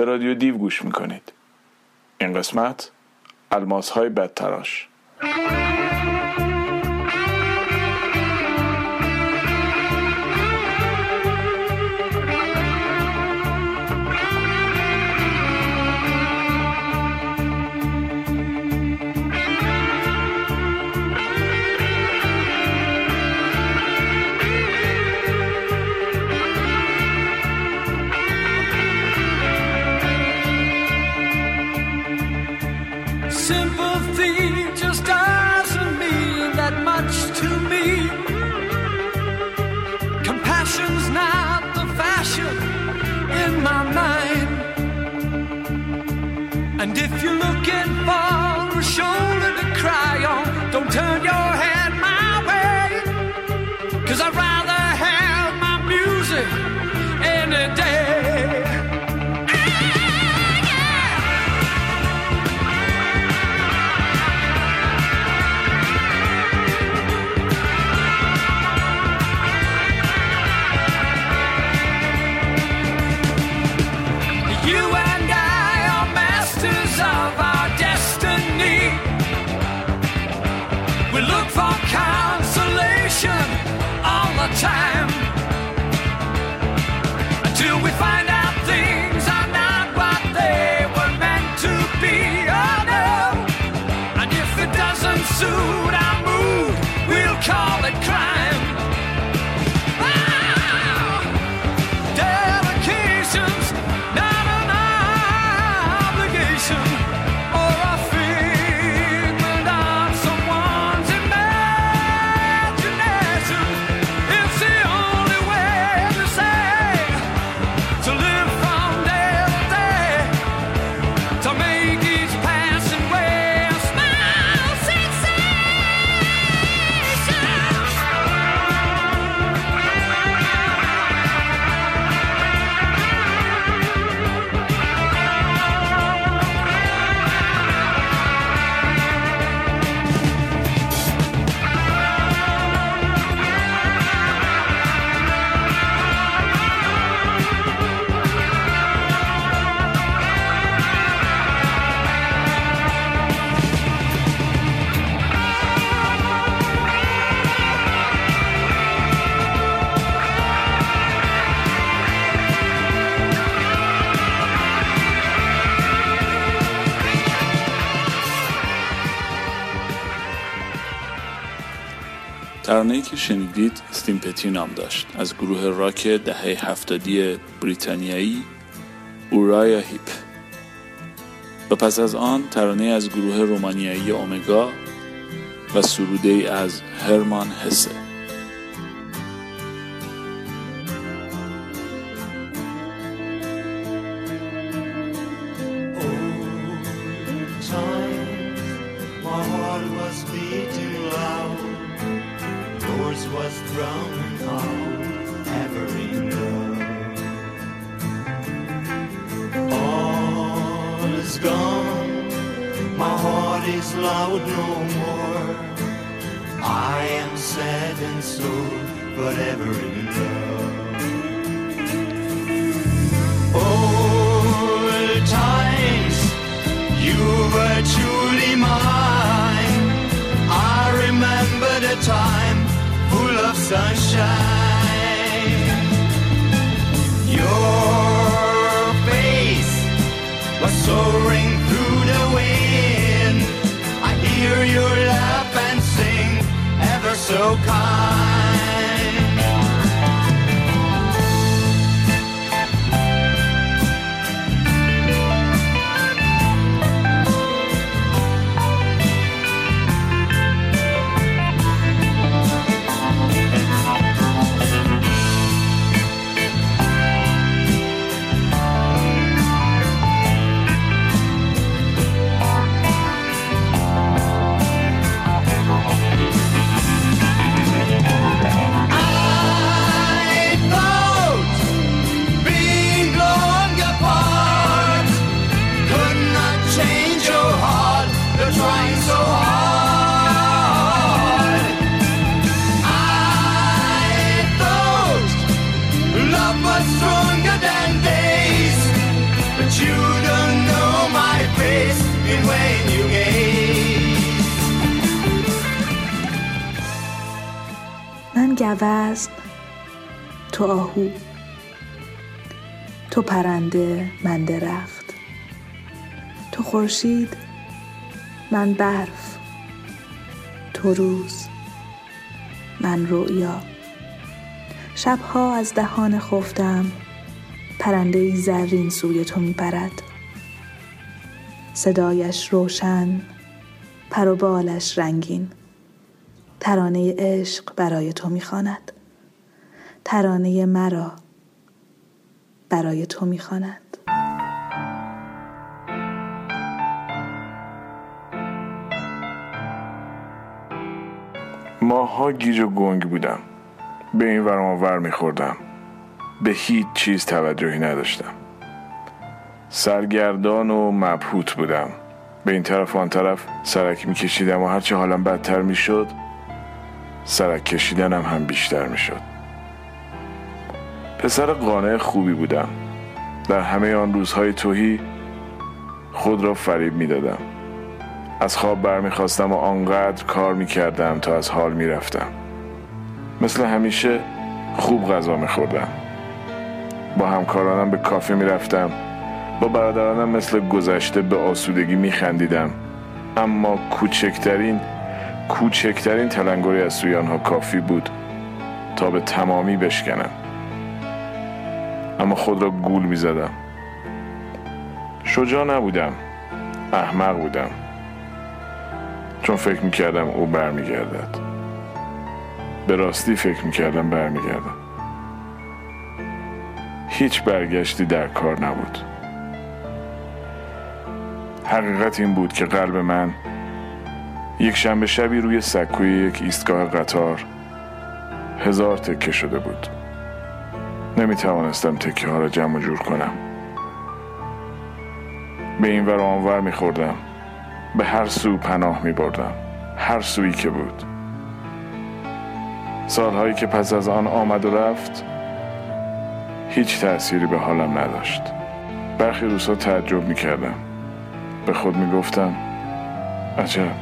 به رادیو دیو گوش می‌کنید. این قسمت الماس های بدتراش. show. soon. شنیدید استیمپتی نام داشت. از گروه راک دهه هفتادی بریتانیایی اورایا هیپ. و پس از آن ترانه از گروه رومانیایی اومگا و سروده از هرمان هسه every all is gone. My heart is loud no more. I am sad and sore but love old times you were truly mine. I remember the time sunshine. Your face was soaring through the wind. I hear you laugh and sing, ever so kind. خورشید من برف تو روز من رؤیا. شبها از دهان خفتم پرنده زرین سوی تو میپرد صدایش روشن پر و بالش رنگین. ترانه عشق برای تو می‌خواند. ترانه مرا برای تو می‌خواند. ماها گیج و گنگ بودم. به این ور ور میخوردم. به هیچ چیز توجهی نداشتم. سرگردان و مبهوت بودم. به این طرف و آن طرف سرک میکشیدم و هرچه حالم بدتر می‌شد سرک کشیدنم هم بیشتر می‌شد. پسر قانع خوبی بودم. در همه آن روزهای توهی خود را فریب می‌دادم. از خواب برمیخواستم و آنقدر کار می‌کردم تا از حال می‌رفتم. مثل همیشه خوب غذا میخوردم. با همکارانم به کافه می‌رفتم. با برادرانم مثل گذشته به آسودگی میخندیدم. اما کوچکترین کوچکترین تلنگری از سوی آنها کافی بود تا به تمامی بشکنم. اما خود را گول می‌زدم. شجاع نبودم. احمق بودم. چون فکر می‌کردم او برمیگردد. به راستی فکر می‌کردم برمیگردم. هیچ برگشتی در کار نبود. حقیقت این بود که قلب من یک شنبه شبی روی سکوی یک ایستگاه قطار هزار تکه شده بود. نمی توانستم تکه ها را جمع جور کنم. به این ور آنور می خوردم به هر سو پناه می بردم. هر سویی که بود. سالهایی که پس از آن آمد و رفت هیچ تأثیری به حالم نداشت. برخی روزها تعجب می کردم. به خود می گفتم عجب.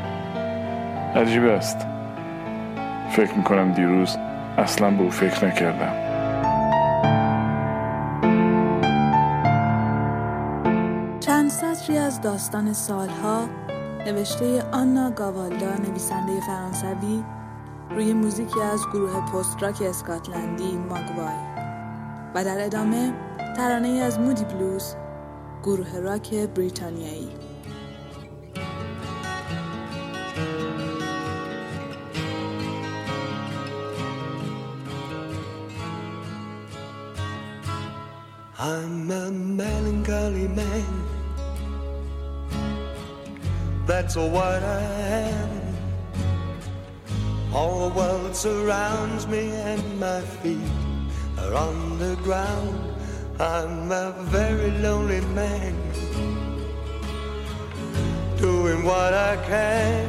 عجیب است. فکر می کنم دیروز اصلا به او فکر نکردم. چند سطری از داستان سالها نوشته آنا گاوالدا نویسنده فرانسوی روی موزیکی از گروه پست راک اسکاتلندی ماگوای و در ادامه ترانه از مودی بلوز گروه راک بریتانیایی I'm a melancholy man. That's what I am. All the world surrounds me and my feet are on the ground. I'm a very lonely man. Doing what I can.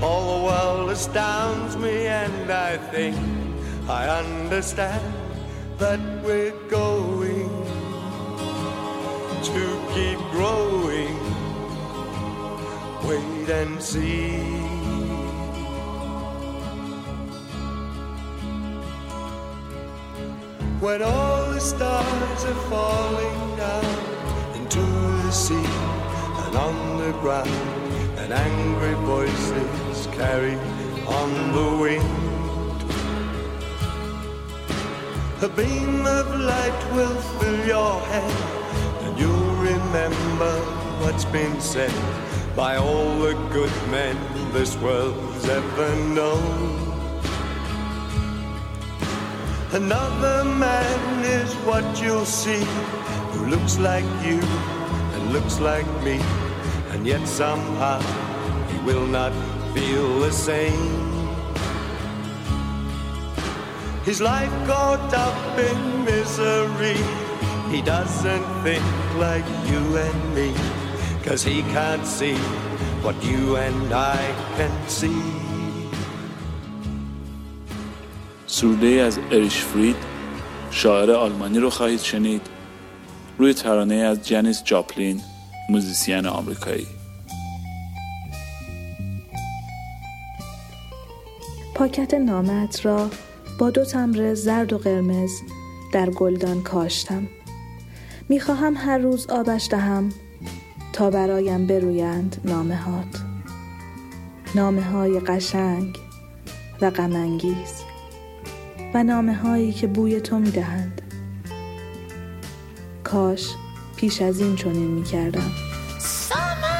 All the world astounds me and I think I understand that we're going to keep growing. Wait and see. When all the stars are falling down into the sea and on the ground, and angry voices carry on the wind. A beam of light will fill your head, and you'll remember what's been said by all the good men this world's ever known. Another man is what you'll see, who looks like you and looks like me, and yet somehow he will not feel the same. His life caught up in misery. He doesn't think like you and me. Cause he can't see what you and I can see. سروده از اریش فرید شاعر آلمانی رو خواهید شنید. روی ترانه از جنیس جاپلین موزیسین آمریکایی. پاکت نامت را با دو تمبر زرد و قرمز در گلدان کاشتم. می‌خواهم هر روز آبش دهم. تا برایم برویند نامه هات نامه های قشنگ و غمانگیز و نامه هایی که بوی تو می‌دهند. کاش پیش از این چنین می‌کردم. baby,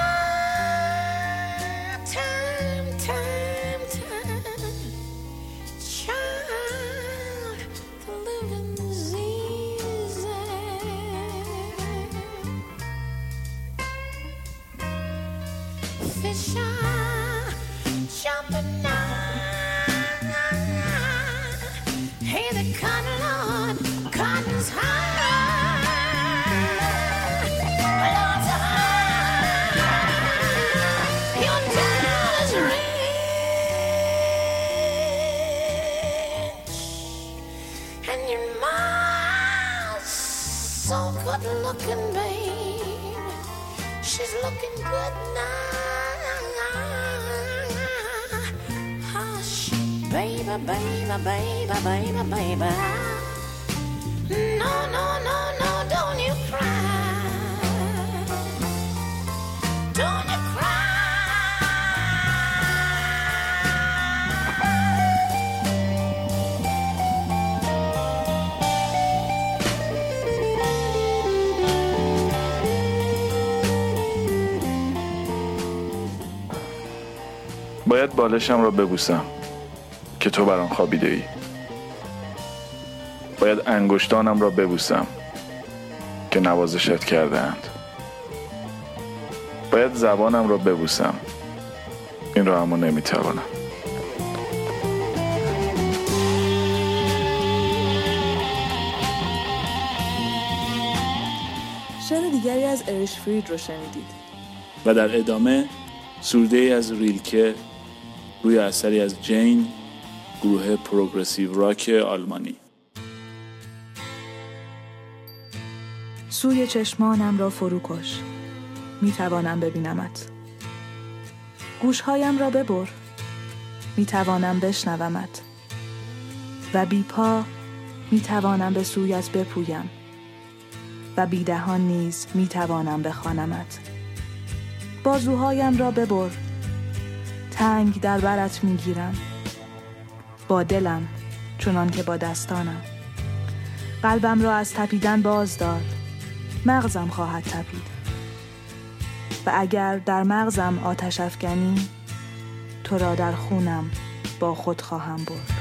باید بالشم را ببوسم که تو برام خوابیده ای. باید انگشتانم را ببوسم که نوازشت کردهاند باید زبانم را ببوسم. این را اما نمی‌توانم. شعر دیگری از اریش فرید رو شنیدید. و در ادامه سروده ای از ریلکه روی اثری از جین گروه پروگرسیو راک آلمانی. سوی چشمانم را فرو کش. می توانم ببینمت. گوشهایم را ببر. می توانم بشنومت. و بی پا می توانم به سویت بپویم. و بی دهان نیز می توانم بخوانمت. بازوهایم را ببر. تنگ در برت می گیرم با دلم چونان که با دستانم. قلبم را از تپیدن باز داد. مغزم خواهد تپید. و اگر در مغزم آتش افکنی تو را در خونم با خود خواهم برد.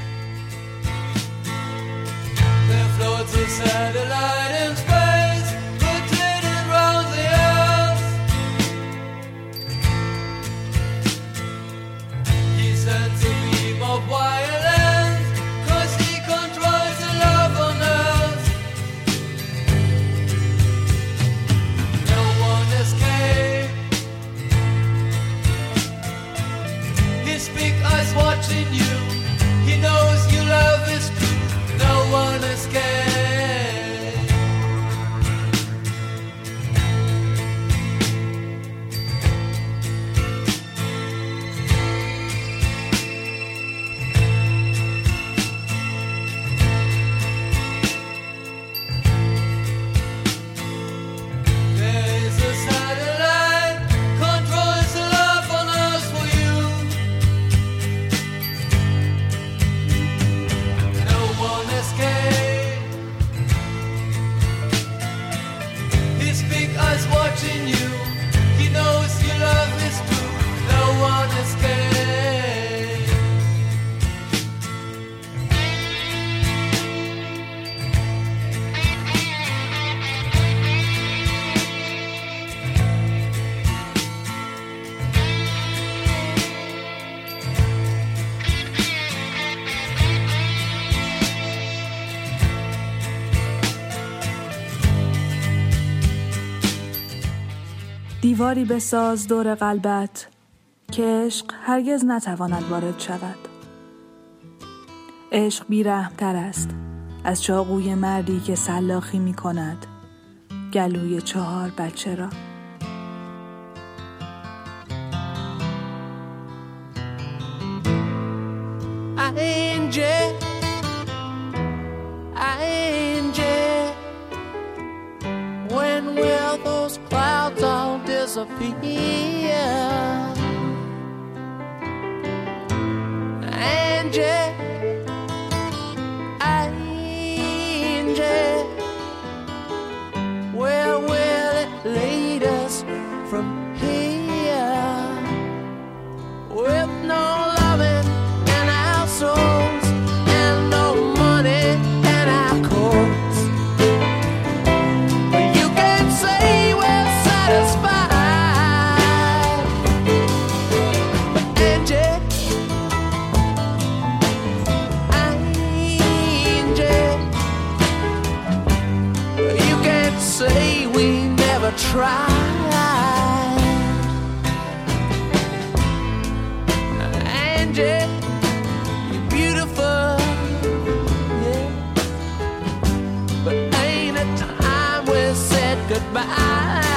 دیواری بساز دور قلبت که هرگز نتواند وارد شود. عشق بیرحمتر است از چاقوی مردی که سلاخی می کند گلوی چهار بچه را. Disappear? Tried. Angie, you're beautiful, yeah. But ain't it time we said goodbye?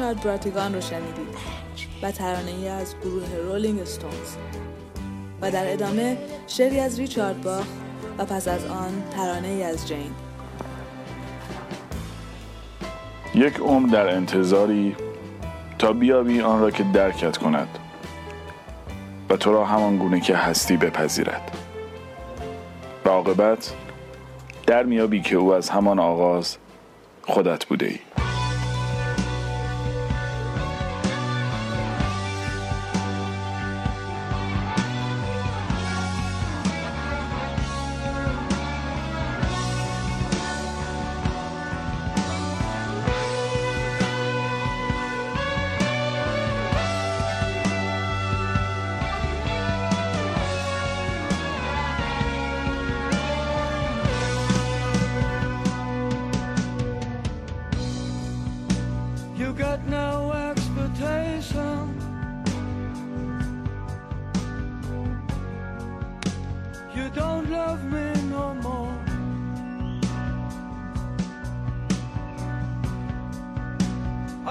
ریچارد براتیگان رو شنیدید و ترانه ای از گروه رولینگ استونز و در ادامه شعری از ریچارد باخ و پس از آن ترانه ای از جین. یک عمر در انتظاری تا بیابی آن را که درکت کند و تو را همان گونه که هستی بپذیرد. و عاقبت در میابی که او از همان آغاز خودت بوده ای.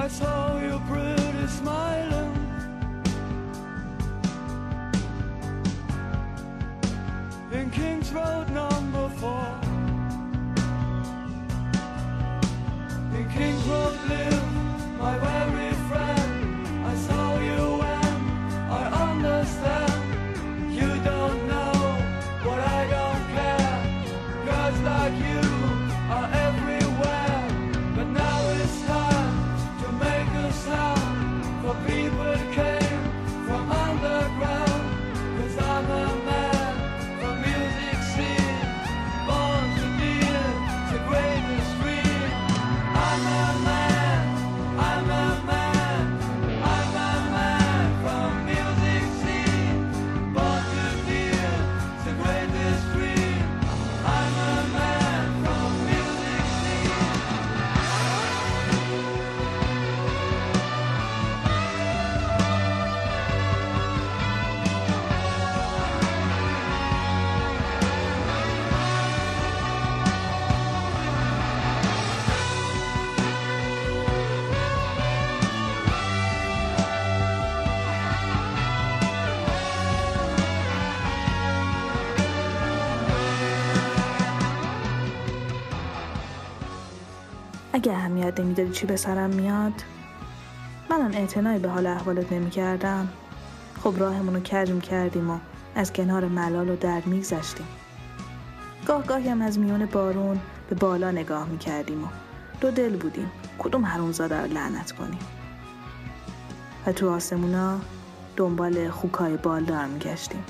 I saw you pretty smiling. In King's Road number اگه اهمیت نمی‌دادی چی به سرم میاد؟ منم اعتنایی به حال احوالت نمی‌کردم. خب راهمون رو کج کردیم و از کنار ملال و درد میگذشتیم. گاه گاهی هم از میون بارون به بالا نگاه می‌کردیم و دو دل بودیم. کدوم حرومزاده رو لعنت کنیم؟ و تو آسمونا دنبال خوکای بالدار میگشتیم.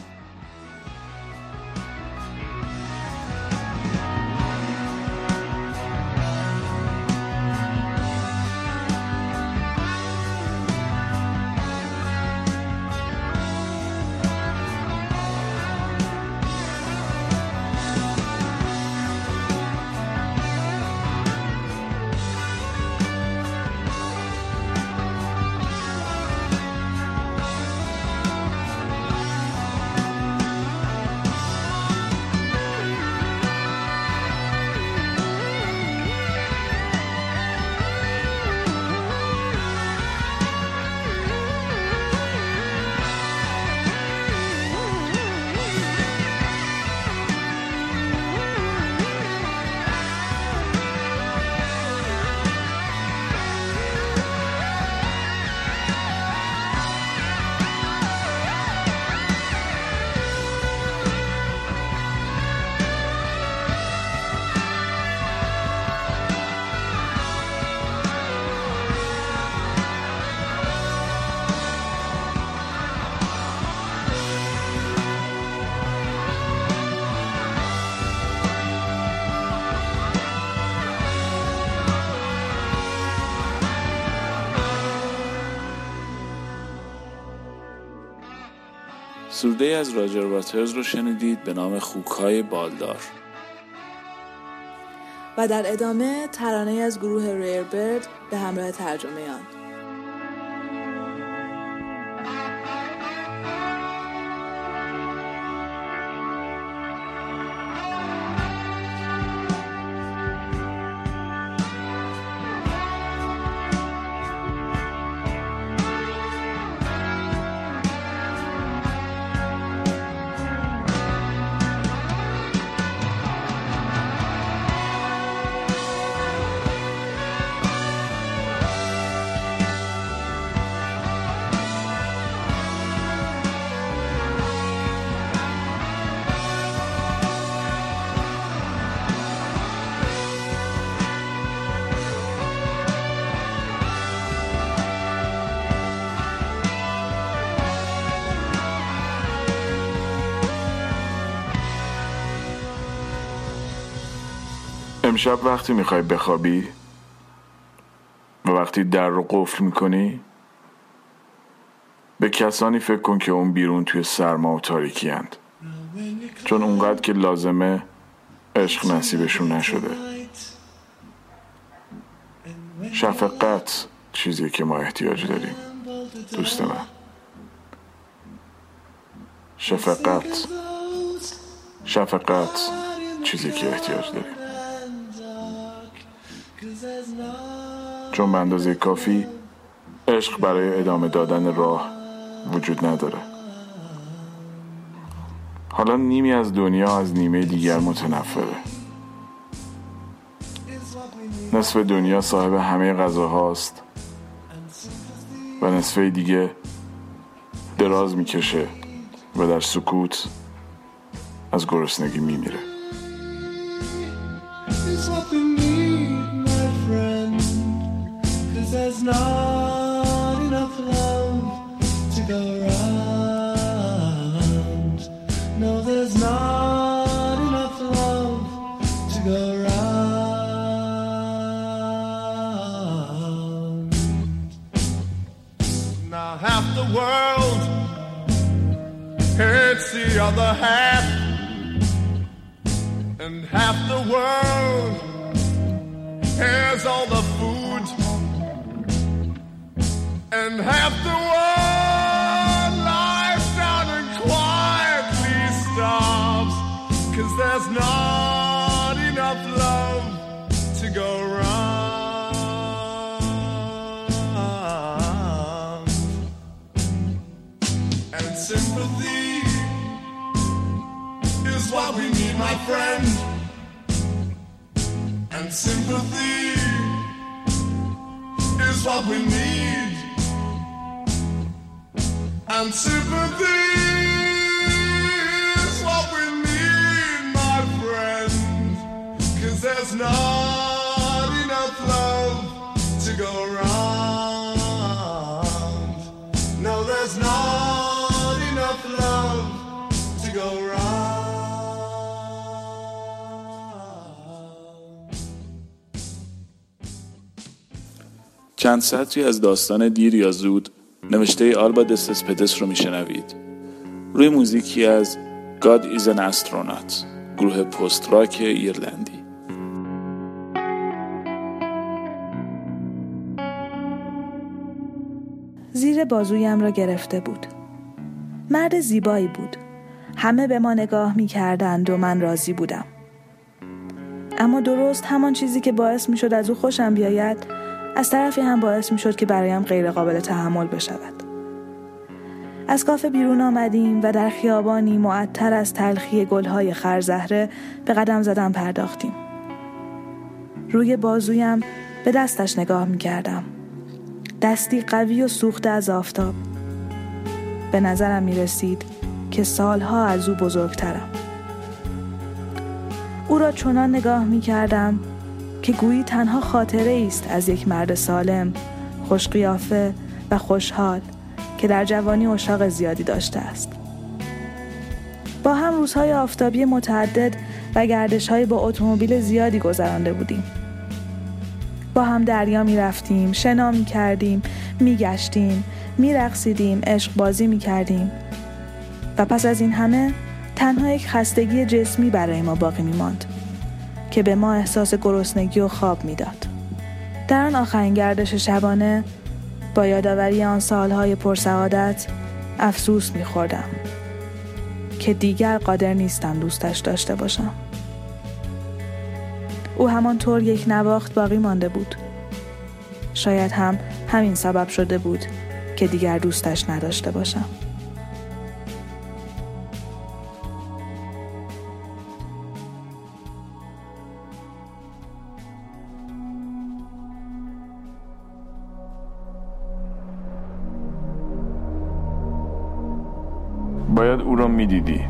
سروده از راجر واترز رو شنیدید به نام خوکهای بالدار. و در ادامه ترانه از گروه ریربرد به همراه ترجمه آن امشب وقتی می‌خوای بخوابی و وقتی در رو قفل می‌کنی به کسانی فکر کن که اون بیرون توی سرما و تاریکی هند. چون اونقدر که لازمه عشق نصیبشون نشده. شفقت چیزی که ما احتیاج داریم. دوست من. شفقت. شفقت چیزی که احتیاج داریم. چون به اندازه کافی عشق برای ادامه دادن راه وجود نداره. حالا نیمی از دنیا از نیمه دیگر متنفره. نصف دنیا صاحب همه غذاهاست و نصف دیگه دراز می‌کشه و در سکوت از گرسنگی میمیره. There's not enough love to go around. No, there's not enough love to go around. Now, half the world hates the other half and half the world has all the and half the world lies down and quietly starves, cause there's not enough love to go round. And sympathy is what we need, my friend. And sympathy is what we need. And sympathy is what we need, my friend. Cause there's not enough love to go round. No, there's not enough love to go round. چند سطری از داستان دیر یا زود نوشته آلبا دستسپدس رو میشنوید. روی موزیکی از God is an astronaut گروه پست راک ایرلندی. زیر بازویم را گرفته بود. مرد زیبایی بود. همه به ما نگاه می کردند و من راضی بودم. اما درست همان چیزی که باعث می شد از او خوشم بیاید از طرفی هم باعث می شد که برایم غیر قابل تحمل بشود. از کافه بیرون آمدیم و در خیابانی معطر از تلخی گلهای خرزهره به قدم زدن پرداختیم. روی بازویم به دستش نگاه می کردم دستی قوی و سوخته از آفتاب. به نظرم می رسید که سالها از او بزرگترم. او را چنان نگاه می کردم که گویی تنها خاطره است از یک مرد سالم خوشقیافه و خوشحال که در جوانی اشاق زیادی داشته است. با هم روزهای آفتابی متعدد و گردشهای با اتومبیل زیادی گذرانده بودیم. با هم دریا می رفتیم، شنا می کردیم، می گشتیم، می رقصیدیم، عشق بازی می کردیم. و پس از این همه تنها یک خستگی جسمی برای ما باقی می ماند. که به ما احساس گرسنگی و خواب می‌داد. در آن آخرین گردش شبانه با یادآوری آن سالهای پرسعادت افسوس میخوردم که دیگر قادر نیستم دوستش داشته باشم. او همانطور یک نواخت باقی مانده بود. شاید هم همین سبب شده بود که دیگر دوستش نداشته باشم. می‌دیدی؟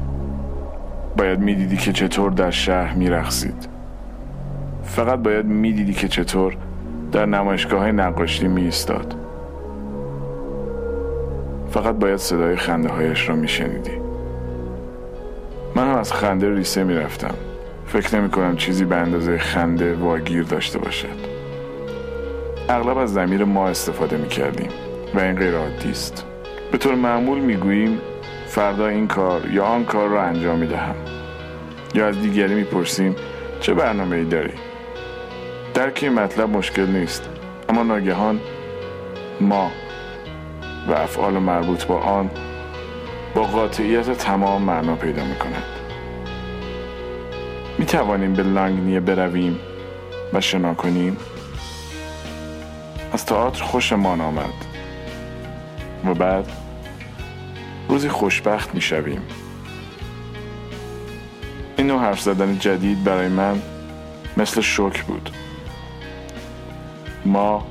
باید می‌دیدی که چطور در شهر میرقصید. فقط باید می‌دیدی که چطور در نمایشگاه نقاشی می ایستاد فقط باید صدای خنده هایش را میشنیدی. من هم از خنده ریسه می‌رفتم. فکر نمی کنم چیزی به اندازه خنده واگیر داشته باشد. اغلب از زمیر ما استفاده می کردیم و این غیر است. به طور معمول می گوییم فردا این کار یا آن کار را انجام می دهم یا از دیگری می پرسیم چه برنامه ای داری؟ درک این مطلب مشکل نیست. اما ناگهان ما و افعال مربوط با آن با قاطعیت تمام معنا پیدا می کند می توانیم به لانگنیه برویم و شنا کنیم؟ از تئاتر خوشمان آمد و بعد روزی خوشبخت می شویم این نوع حرف زدن جدید برای من مثل شوک بود ما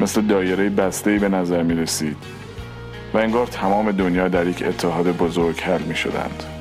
مثل دایره بسته به نظر می رسید و انگار تمام دنیا در یک اتحاد بزرگ حل می شدند.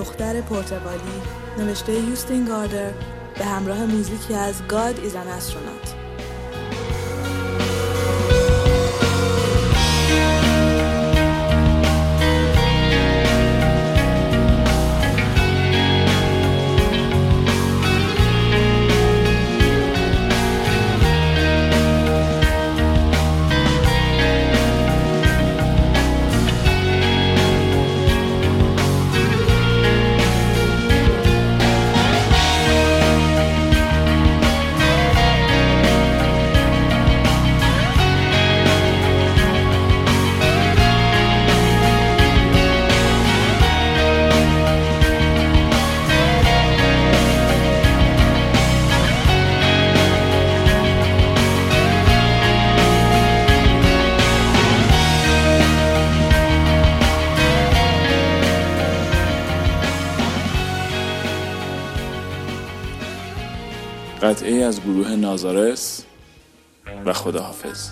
دختر پرتغالی نوشته یوستین گاردر به همراه موزیکی از God is an astronaut. از گروه نازارس و خداحافظ.